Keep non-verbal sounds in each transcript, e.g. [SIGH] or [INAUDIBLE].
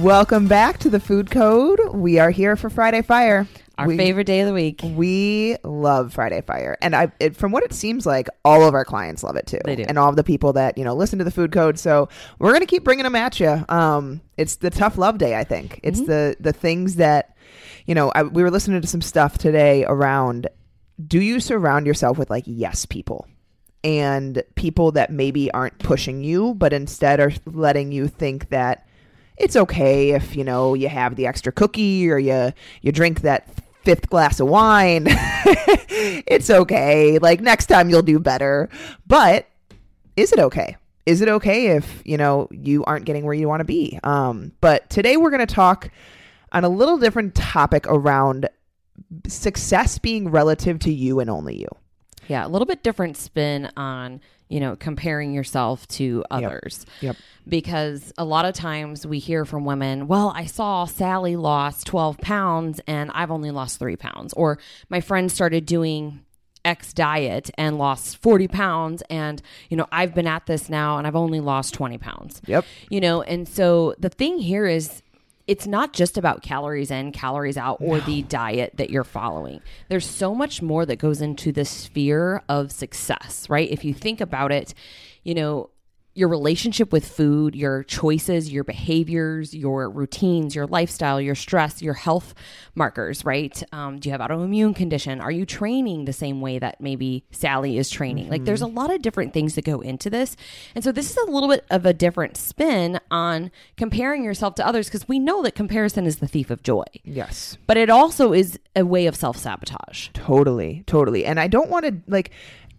Welcome back to the Food Code. We are here for Friday Fire. Our we, favorite day of the week. We love Friday Fire, and I, it, from what it seems like, all of our clients love it too. They do. and all of the people that you know listen to the Food Code. So we're gonna keep bringing them at you. Um, it's the tough love day. I think it's the the things that you know. I, we were listening to some stuff today around. Do you surround yourself with like yes people? and people that maybe aren't pushing you, but instead are letting you think that it's okay if you know you have the extra cookie or you you drink that fifth glass of wine. [LAUGHS] it's okay. Like next time you'll do better. But is it okay? Is it okay if, you know, you aren't getting where you want to be? Um, but today we're going to talk on a little different topic around success being relative to you and only you. Yeah, a little bit different spin on, you know, comparing yourself to others. Yep. Because a lot of times we hear from women, well, I saw Sally lost 12 pounds and I've only lost three pounds. Or my friend started doing X diet and lost 40 pounds. And, you know, I've been at this now and I've only lost 20 pounds. Yep. You know, and so the thing here is, it's not just about calories in, calories out, or the diet that you're following. There's so much more that goes into the sphere of success, right? If you think about it, you know, your relationship with food, your choices, your behaviors, your routines, your lifestyle, your stress, your health markers, right? Um, do you have autoimmune condition? Are you training the same way that maybe Sally is training? Like there's a lot of different things that go into this. And so this is a little bit of a different spin on comparing yourself to others because we know that comparison is the thief of joy. Yes. But it also is a way of self sabotage. Totally, totally. And I don't want to like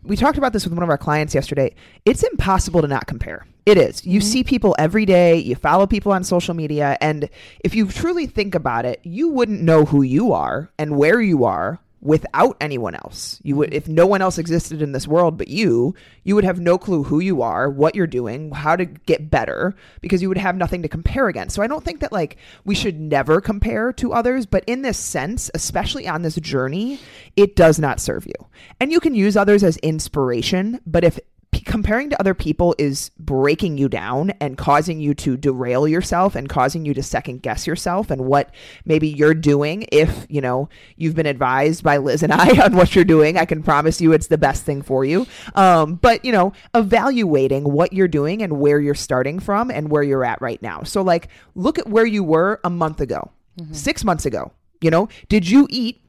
we talked about this with one of our clients yesterday. It's impossible to not compare. It is. You mm-hmm. see people every day, you follow people on social media, and if you truly think about it, you wouldn't know who you are and where you are without anyone else. You would mm-hmm. if no one else existed in this world but you, you would have no clue who you are, what you're doing, how to get better because you would have nothing to compare against. So I don't think that like we should never compare to others, but in this sense, especially on this journey, it does not serve you. And you can use others as inspiration, but if p- comparing to other people is breaking you down and causing you to derail yourself and causing you to second guess yourself and what maybe you're doing if you know you've been advised by liz and [LAUGHS] i on what you're doing. I can promise you it's the best thing for you. Um, but you know evaluating what you're doing and where you're starting from and where you're at right now. So like look at where you were a month ago six months ago. You know did you eat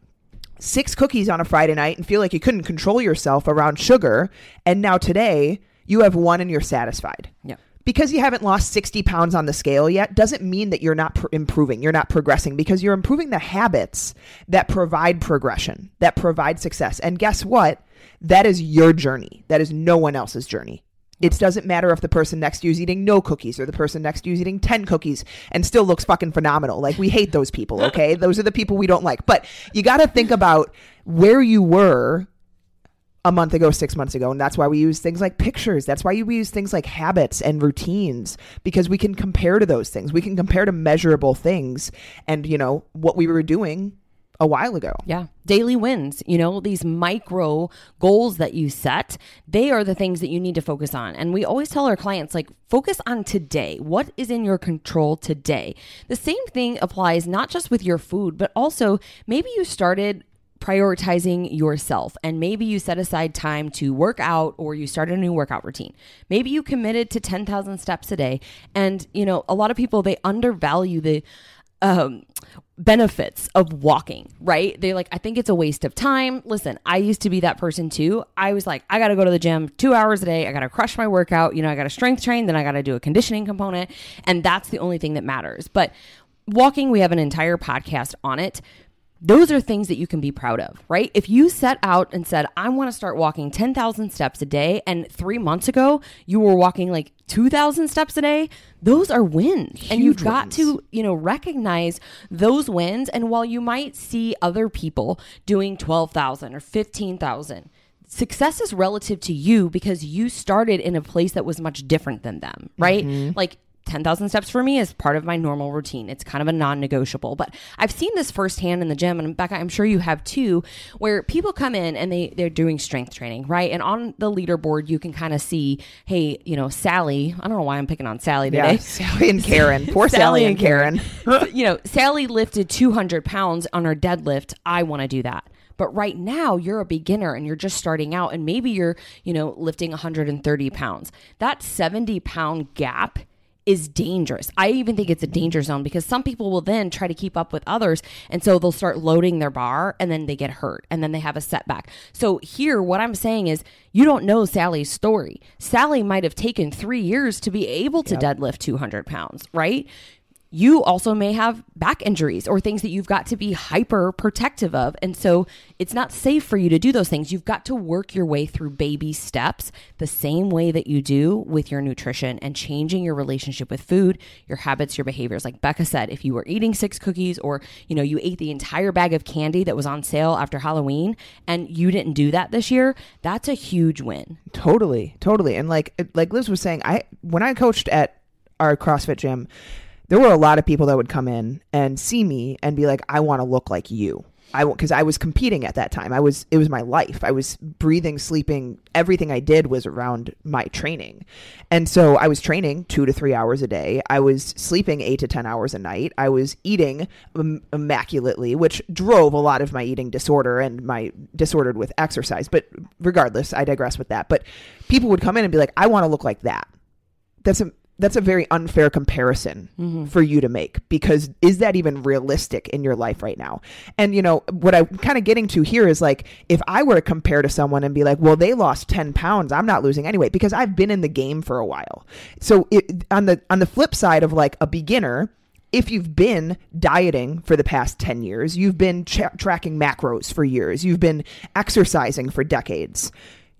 six cookies on a Friday night and feel like you couldn't control yourself around sugar. And now today you have one and you're satisfied. Yeah. Because you haven't lost 60 pounds on the scale yet doesn't mean that you're not pr- improving, you're not progressing because you're improving the habits that provide progression, that provide success. And guess what? That is your journey. That is no one else's journey. It doesn't matter if the person next to you is eating no cookies or the person next to you is eating 10 cookies and still looks fucking phenomenal. Like, we hate those people, [LAUGHS] okay? those are the people we don't like. But you got to think about where you were a month ago, six months ago. And that's why we use things like pictures. That's why we use things like habits and routines because we can compare to those things. We can compare to measurable things and, you know, what we were doing a while ago. Yeah. Daily wins, you know, these micro goals that you set, they are the things that you need to focus on. And we always tell our clients, like, focus on today. What is in your control today? The same thing applies not just with your food, but also maybe you started prioritizing yourself and maybe you set aside time to work out or you started a new workout routine. Maybe you committed to 10,000 steps a day and you know a lot of people they undervalue the um benefits of walking, right? They're like, I think it's a waste of time. Listen, I used to be that person too. I was like, I got to go to the gym two hours a day. I got to crush my workout. You know, I got to strength train, then I got to do a conditioning component. And that's the only thing that matters. But walking, we have an entire podcast on it. Those are things that you can be proud of, right? If you set out and said, I want to start walking 10,000 steps a day, and three months ago you were walking like 2,000 steps a day, those are wins. and you've got wins. to, you know, recognize those wins. And while you might see other people doing 12,000 or 15,000, success is relative to you because you started in a place that was much different than them, right? Mm-hmm. Like, 10,000 steps for me is part of my normal routine. It's kind of a non negotiable. But I've seen this firsthand in the gym, and Becca, I'm sure you have too, where people come in and they, they're doing strength training, right? And on the leaderboard, you can kind of see, hey, you know, Sally, I don't know why I'm picking on Sally Yeah, today. [LAUGHS] Sally and Karen. Poor Sally, and Karen. [LAUGHS] you know, Sally lifted 200 pounds on her deadlift. I want to do that. But right now, you're a beginner and you're just starting out, and maybe you're, you know, lifting 130 pounds. That 70 pound gap is dangerous. I even think it's a danger zone because some people will then try to keep up with others. And so they'll start loading their bar and then they get hurt and then they have a setback. So here, what I'm saying is you don't know Sally's story. Sally might have taken three years to be able to deadlift 200 pounds, right? You also may have back injuries or things that you've got to be hyper protective of. And so it's not safe for you to do those things. You've got to work your way through baby steps the same way that you do with your nutrition and changing your relationship with food, your habits, your behaviors. Like Becca said, if you were eating six cookies or, you know, you ate the entire bag of candy that was on sale after Halloween and you didn't do that this year, that's a huge win. Totally, totally. And like like Liz was saying, I when I coached at our CrossFit gym, there were a lot of people that would come in and see me and be like, "I want to look like you." I because I was competing at that time. I was it was my life. I was breathing, sleeping, everything I did was around my training. And so I was training 2 to 3 hours a day. I was sleeping 8 to 10 hours a night. I was eating immaculately, which drove a lot of my eating disorder and my disordered with exercise. But regardless, I digress with that. But people would come in and be like, "I want to look like that." That's a that's a very unfair comparison mm-hmm. for you to make because is that even realistic in your life right now? And you know what I'm kind of getting to here is like if I were to compare to someone and be like, well, they lost ten pounds, I'm not losing anyway because I've been in the game for a while. So it, on the on the flip side of like a beginner, if you've been dieting for the past 10 years, you've been tra- tracking macros for years, you've been exercising for decades,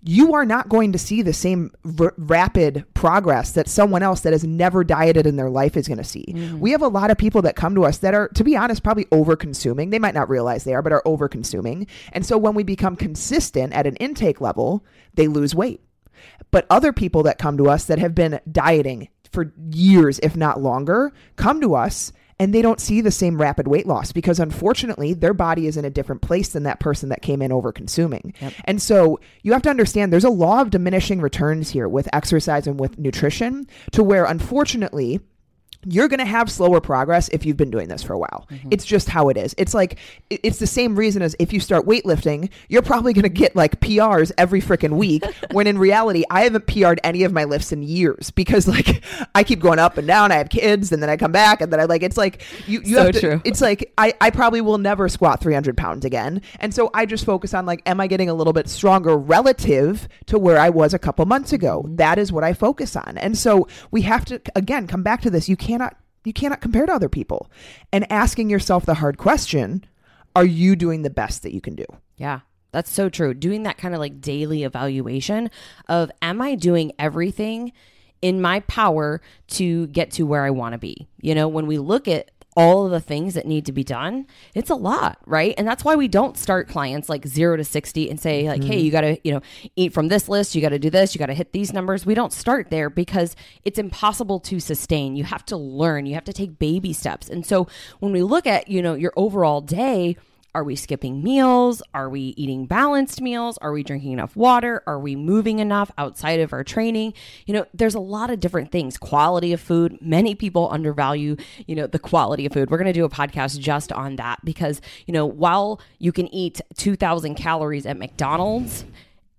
you are not going to see the same r- rapid progress that someone else that has never dieted in their life is going to see. Mm. We have a lot of people that come to us that are, to be honest, probably over consuming. They might not realize they are, but are over consuming. And so when we become consistent at an intake level, they lose weight. But other people that come to us that have been dieting for years, if not longer, come to us and they don't see the same rapid weight loss because unfortunately their body is in a different place than that person that came in over consuming. And so you have to understand there's a law of diminishing returns here with exercise and with nutrition to where unfortunately you're going to have slower progress if you've been doing this for a while. Mm-hmm. It's just how it is. It's like it's the same reason as if you start weightlifting, you're probably going to get like PRs every freaking week [LAUGHS] when in reality I haven't PR'd any of my lifts in years because like I keep going up and down, I have kids and then I come back and then I like it's like you you So have to true. it's like I I probably will never squat 300 pounds again. And so I just focus on like am I getting a little bit stronger relative to where I was a couple months ago? Mm-hmm. That is what I focus on. And so we have to again come back to this. You cannot you cannot compare to other people. And asking yourself the hard question, are you doing the best that you can do? Yeah. That's so true. Doing that kind of like daily evaluation of am I doing everything in my power to get to where I want to be? You know, when we look at all of the things that need to be done, it's a lot, right? And that's why we don't start clients like 0 to 60 and say like, "Hey, mm-hmm. you got to, you know, eat from this list, you got to do this, you got to hit these numbers." We don't start there because it's impossible to sustain. You have to learn, you have to take baby steps. And so when we look at, you know, your overall day, are we skipping meals? Are we eating balanced meals? Are we drinking enough water? Are we moving enough outside of our training? You know, there's a lot of different things. Quality of food. Many people undervalue, you know, the quality of food. We're going to do a podcast just on that because, you know, while you can eat 2,000 calories at McDonald's,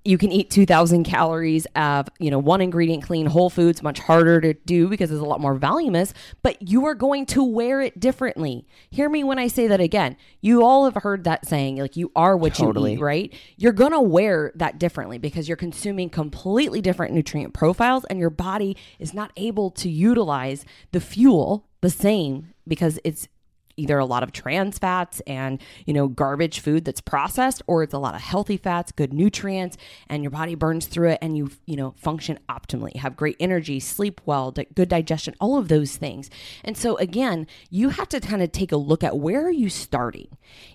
you can eat 2000 calories of you know one ingredient clean whole foods much harder to do because it's a lot more voluminous but you are going to wear it differently. Hear me when i say that again. You all have heard that saying like you are what Totally. you eat right? You're going to wear that differently because you're consuming completely different nutrient profiles and your body is not able to utilize the fuel the same because it's either a lot of trans fats and you know garbage food that's processed or it's a lot of healthy fats good nutrients and your body burns through it and you you know function optimally have great energy sleep well di- good digestion all of those things and so again you have to kind of take a look at where are you starting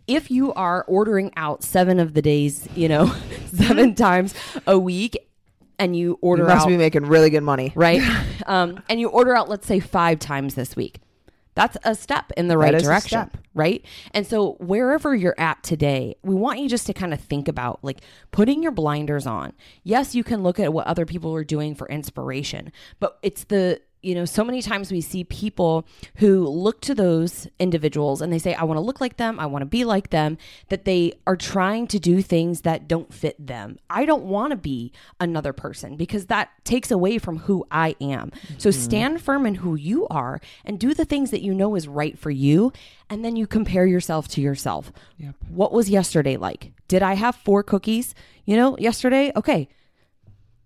if you are ordering out seven of the days you know [LAUGHS] seven times a week and you order You must out be making really good money. right? um, and you order out, let's say, five times this week. That's a step in the right direction, right? And so, wherever you're at today, we want you just to kind of think about like putting your blinders on. Yes, you can look at what other people are doing for inspiration, but it's the you know, so many times we see people who look to those individuals and they say, I want to look like them, I want to be like them, that they are trying to do things that don't fit them. I don't want to be another person because that takes away from who I am. So mm-hmm. stand firm in who you are and do the things that you know is right for you. And then you compare yourself to yourself. What was yesterday like? Did I have four cookies? You know, yesterday? Okay.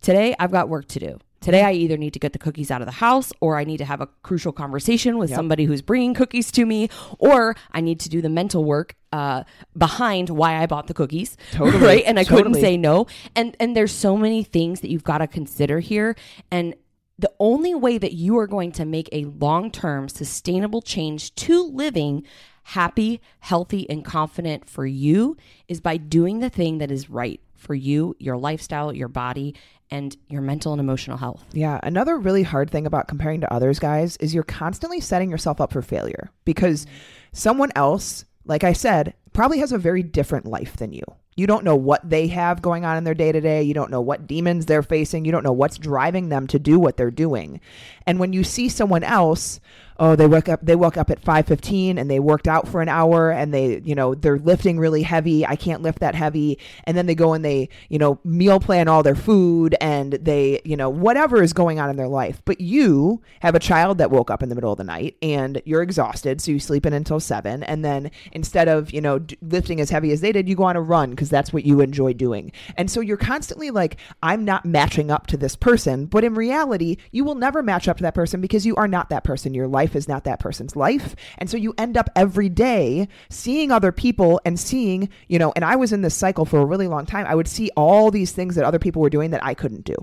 Today, I've got work to do. Today, I either need to get the cookies out of the house or I need to have a crucial conversation with somebody who's bringing cookies to me, or I need to do the mental work uh, behind why I bought the cookies. Totally. [LAUGHS] Right. And I couldn't say no. And, and there's so many things that you've got to consider here. And the only way that you are going to make a long term sustainable change to living happy, healthy, and confident for you is by doing the thing that is right for you, your lifestyle, your body, and your mental and emotional health. Yeah. Another really hard thing about comparing to others, guys, is you're constantly setting yourself up for failure because mm-hmm. someone else, like I said, probably has a very different life than you. You don't know what they have going on in their day to day. You don't know what demons they're facing. You don't know what's driving them to do what they're doing. And when you see someone else, oh, they woke up they woke up at 5:15 and they worked out for an hour and they, you know, they're lifting really heavy. I can't lift that heavy. And then they go and they, you know, meal plan all their food and they, you know, whatever is going on in their life. But you have a child that woke up in the middle of the night and you're exhausted, so you sleep in until 7 and then instead of, you know, d- lifting as heavy as they did, you go on a run because that's what you enjoy doing. And so you're constantly like I'm not matching up to this person, but in reality, you will never match up to that person because you are not that person. Your life is not that person's life. And so you end up every day seeing other people and seeing, you know, and I was in this cycle for a really long time. I would see all these things that other people were doing that I couldn't do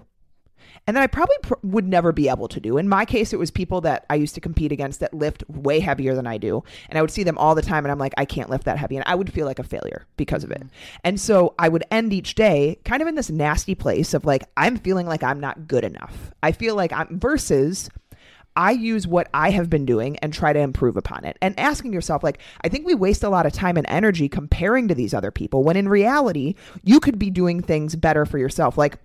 and that I probably pr- would never be able to do. In my case, it was people that I used to compete against that lift way heavier than I do. And I would see them all the time, and I'm like, I can't lift that heavy. And I would feel like a failure because of it. Mm-hmm. And so I would end each day kind of in this nasty place of like, I'm feeling like I'm not good enough. I feel like I'm versus. I use what I have been doing and try to improve upon it. And asking yourself, like, I think we waste a lot of time and energy comparing to these other people when in reality, you could be doing things better for yourself. Like,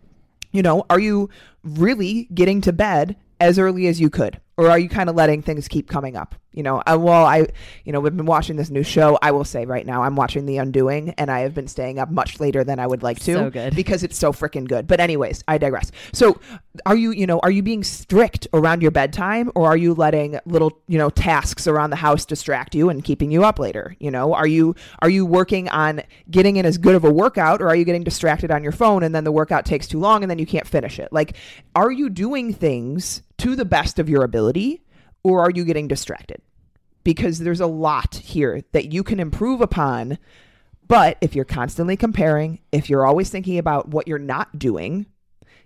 you know, are you really getting to bed as early as you could? Or are you kind of letting things keep coming up? You know, uh, well, I, you know, we've been watching this new show. I will say right now, I'm watching The Undoing, and I have been staying up much later than I would like to. So good. Because it's so freaking good. But, anyways, I digress. So, are you, you know, are you being strict around your bedtime, or are you letting little, you know, tasks around the house distract you and keeping you up later? You know, are you, are you working on getting in as good of a workout, or are you getting distracted on your phone and then the workout takes too long and then you can't finish it? Like, are you doing things to the best of your ability, or are you getting distracted? Because there's a lot here that you can improve upon. But if you're constantly comparing, if you're always thinking about what you're not doing,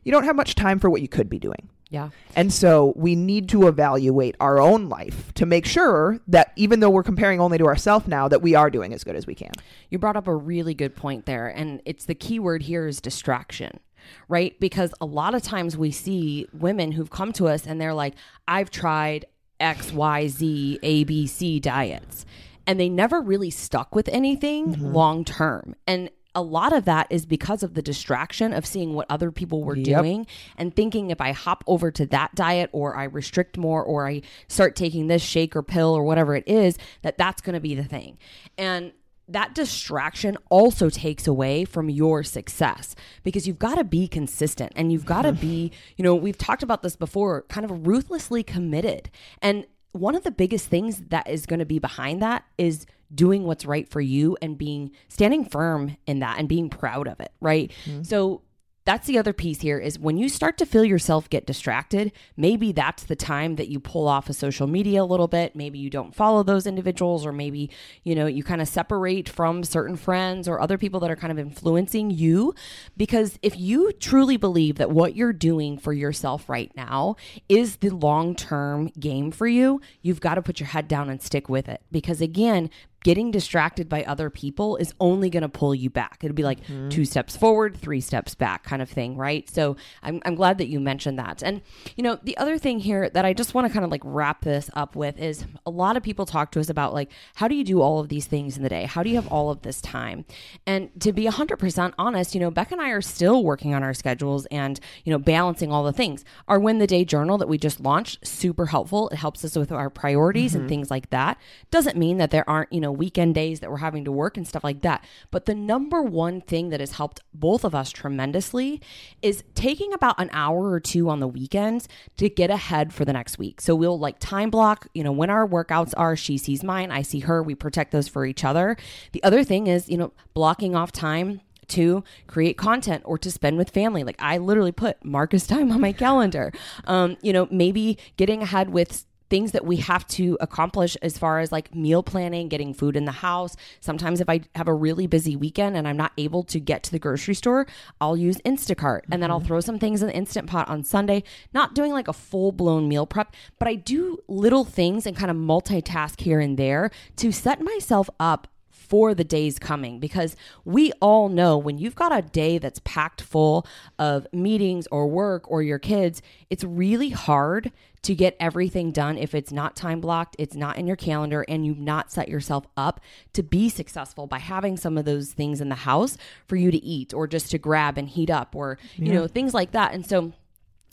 you don't have much time for what you could be doing. Yeah. And so we need to evaluate our own life to make sure that even though we're comparing only to ourselves now, that we are doing as good as we can. You brought up a really good point there. And it's the key word here is distraction, right? Because a lot of times we see women who've come to us and they're like, I've tried X, Y, Z, A, B, C diets. And they never really stuck with anything mm-hmm. long term. And a lot of that is because of the distraction of seeing what other people were Yep. doing and thinking if I hop over to that diet or I restrict more or I start taking this shake or pill or whatever it is, that that's going to be the thing. And that distraction also takes away from your success because you've got to be consistent and you've got to be, [SIGHS] you know, we've talked about this before, kind of ruthlessly committed. And one of the biggest things that is going to be behind that is doing what's right for you and being standing firm in that and being proud of it, right? Mm-hmm. So that's the other piece here is when you start to feel yourself get distracted, maybe that's the time that you pull off of social media a little bit. Maybe you don't follow those individuals, or maybe, you know, you kind of separate from certain friends or other people that are kind of influencing you. Because if you truly believe that what you're doing for yourself right now is the long term game for you, you've got to put your head down and stick with it. Because again, getting distracted by other people is only going to pull you back. It'll be like mm-hmm. two steps forward, three steps back kind of thing, right? So I'm, I'm glad that you mentioned that. And, you know, the other thing here that I just want to kind of like wrap this up with is a lot of people talk to us about like, how do you do all of these things in the day? How do you have all of this time? And to be 100% honest, you know, Beck and I are still working on our schedules and, you know, balancing all the things. Our Win the Day journal that we just launched, super helpful. It helps us with our priorities mm-hmm. and things like that. Doesn't mean that there aren't, you know, know, weekend days that we're having to work and stuff like that. But the number one thing that has helped both of us tremendously is taking about an hour or two on the weekends to get ahead for the next week. So we'll like time block, you know, when our workouts are, she sees mine, I see her, we protect those for each other. The other thing is, you know, blocking off time to create content or to spend with family. Like I literally put Marcus time on my calendar. Um, you know, maybe getting ahead with things that we have to accomplish as far as like meal planning, getting food in the house. Sometimes if I have a really busy weekend and I'm not able to get to the grocery store, I'll use Instacart and then I'll mm-hmm. throw some things in the instant pot on Sunday, not doing like a full blown meal prep, but I do little things and kind of multitask here and there to set myself up for the days coming because we all know when you've got a day that's packed full of meetings or work or your kids, it's really hard to get everything done if it's not time blocked, it's not in your calendar, and you've not set yourself up to be successful by having some of those things in the house for you to eat or just to grab and heat up or, yeah. you know, things like that. And so,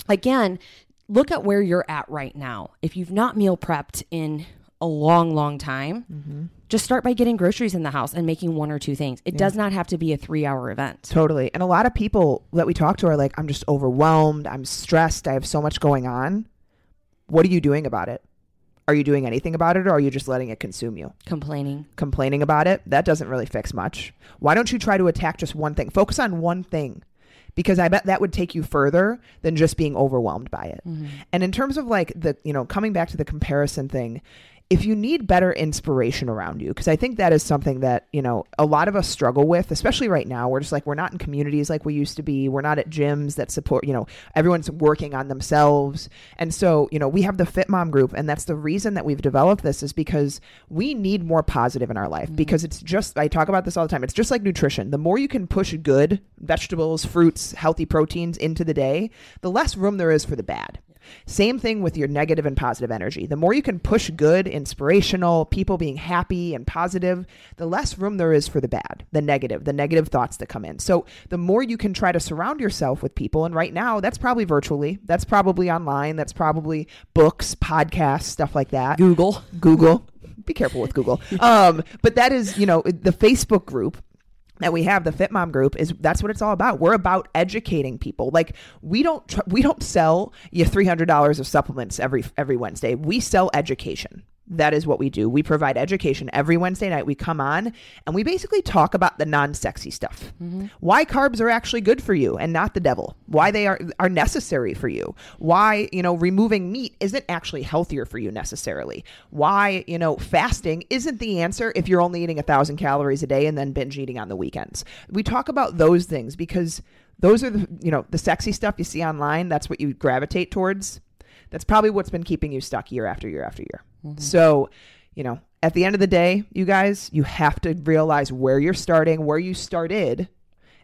again, look at where you're at right now. If you've not meal prepped in a long, long time, mm-hmm. just start by getting groceries in the house and making one or two things. It yeah. does not have to be a three hour event. Totally. And a lot of people that we talk to are like, I'm just overwhelmed. I'm stressed. I have so much going on. What are you doing about it? Are you doing anything about it or are you just letting it consume you? Complaining. Complaining about it? That doesn't really fix much. Why don't you try to attack just one thing? Focus on one thing because I bet that would take you further than just being overwhelmed by it. Mm-hmm. And in terms of like the, you know, coming back to the comparison thing, if you need better inspiration around you, because I think that is something that, you know, a lot of us struggle with, especially right now. We're just like, we're not in communities like we used to be. We're not at gyms that support, you know, everyone's working on themselves. And so, you know, we have the Fit Mom group. And that's the reason that we've developed this is because we need more positive in our life. Mm-hmm. Because it's just, I talk about this all the time. It's just like nutrition. The more you can push good vegetables, fruits, healthy proteins into the day, the less room there is for the bad. Same thing with your negative and positive energy. The more you can push good, inspirational, people being happy and positive, the less room there is for the bad, the negative, the negative thoughts that come in. So the more you can try to surround yourself with people, and right now that's probably virtually, that's probably online, that's probably books, podcasts, stuff like that. Google. Google. Be careful with Google. [LAUGHS] Um, but that is, you know, the Facebook group that we have the fit mom group is that's what it's all about. We're about educating people. Like we don't tr- we don't sell you $300 of supplements every every wednesday. We sell education that is what we do. We provide education every Wednesday night. We come on and we basically talk about the non-sexy stuff. Mm-hmm. Why carbs are actually good for you and not the devil. Why they are are necessary for you. Why, you know, removing meat isn't actually healthier for you necessarily. Why, you know, fasting isn't the answer if you're only eating a 1000 calories a day and then binge eating on the weekends. We talk about those things because those are the, you know, the sexy stuff you see online, that's what you gravitate towards. That's probably what's been keeping you stuck year after year after year. Mm-hmm. So, you know, at the end of the day, you guys, you have to realize where you're starting, where you started,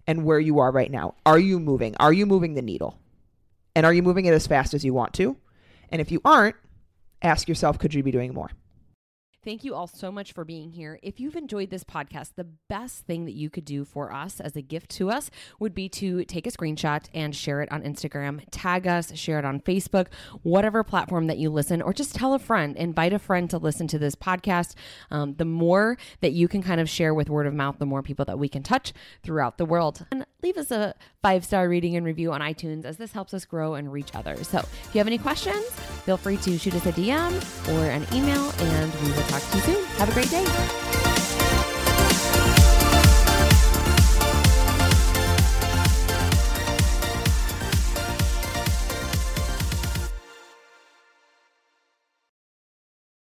and where you are right now. Are you moving? Are you moving the needle? And are you moving it as fast as you want to? And if you aren't, ask yourself, could you be doing more? Thank you all so much for being here. If you've enjoyed this podcast, the best thing that you could do for us as a gift to us would be to take a screenshot and share it on Instagram, tag us, share it on Facebook, whatever platform that you listen, or just tell a friend, invite a friend to listen to this podcast. Um, the more that you can kind of share with word of mouth, the more people that we can touch throughout the world. And leave us a five star reading and review on iTunes as this helps us grow and reach others. So if you have any questions, feel free to shoot us a DM or an email, and we will talk to you soon. Have a great day.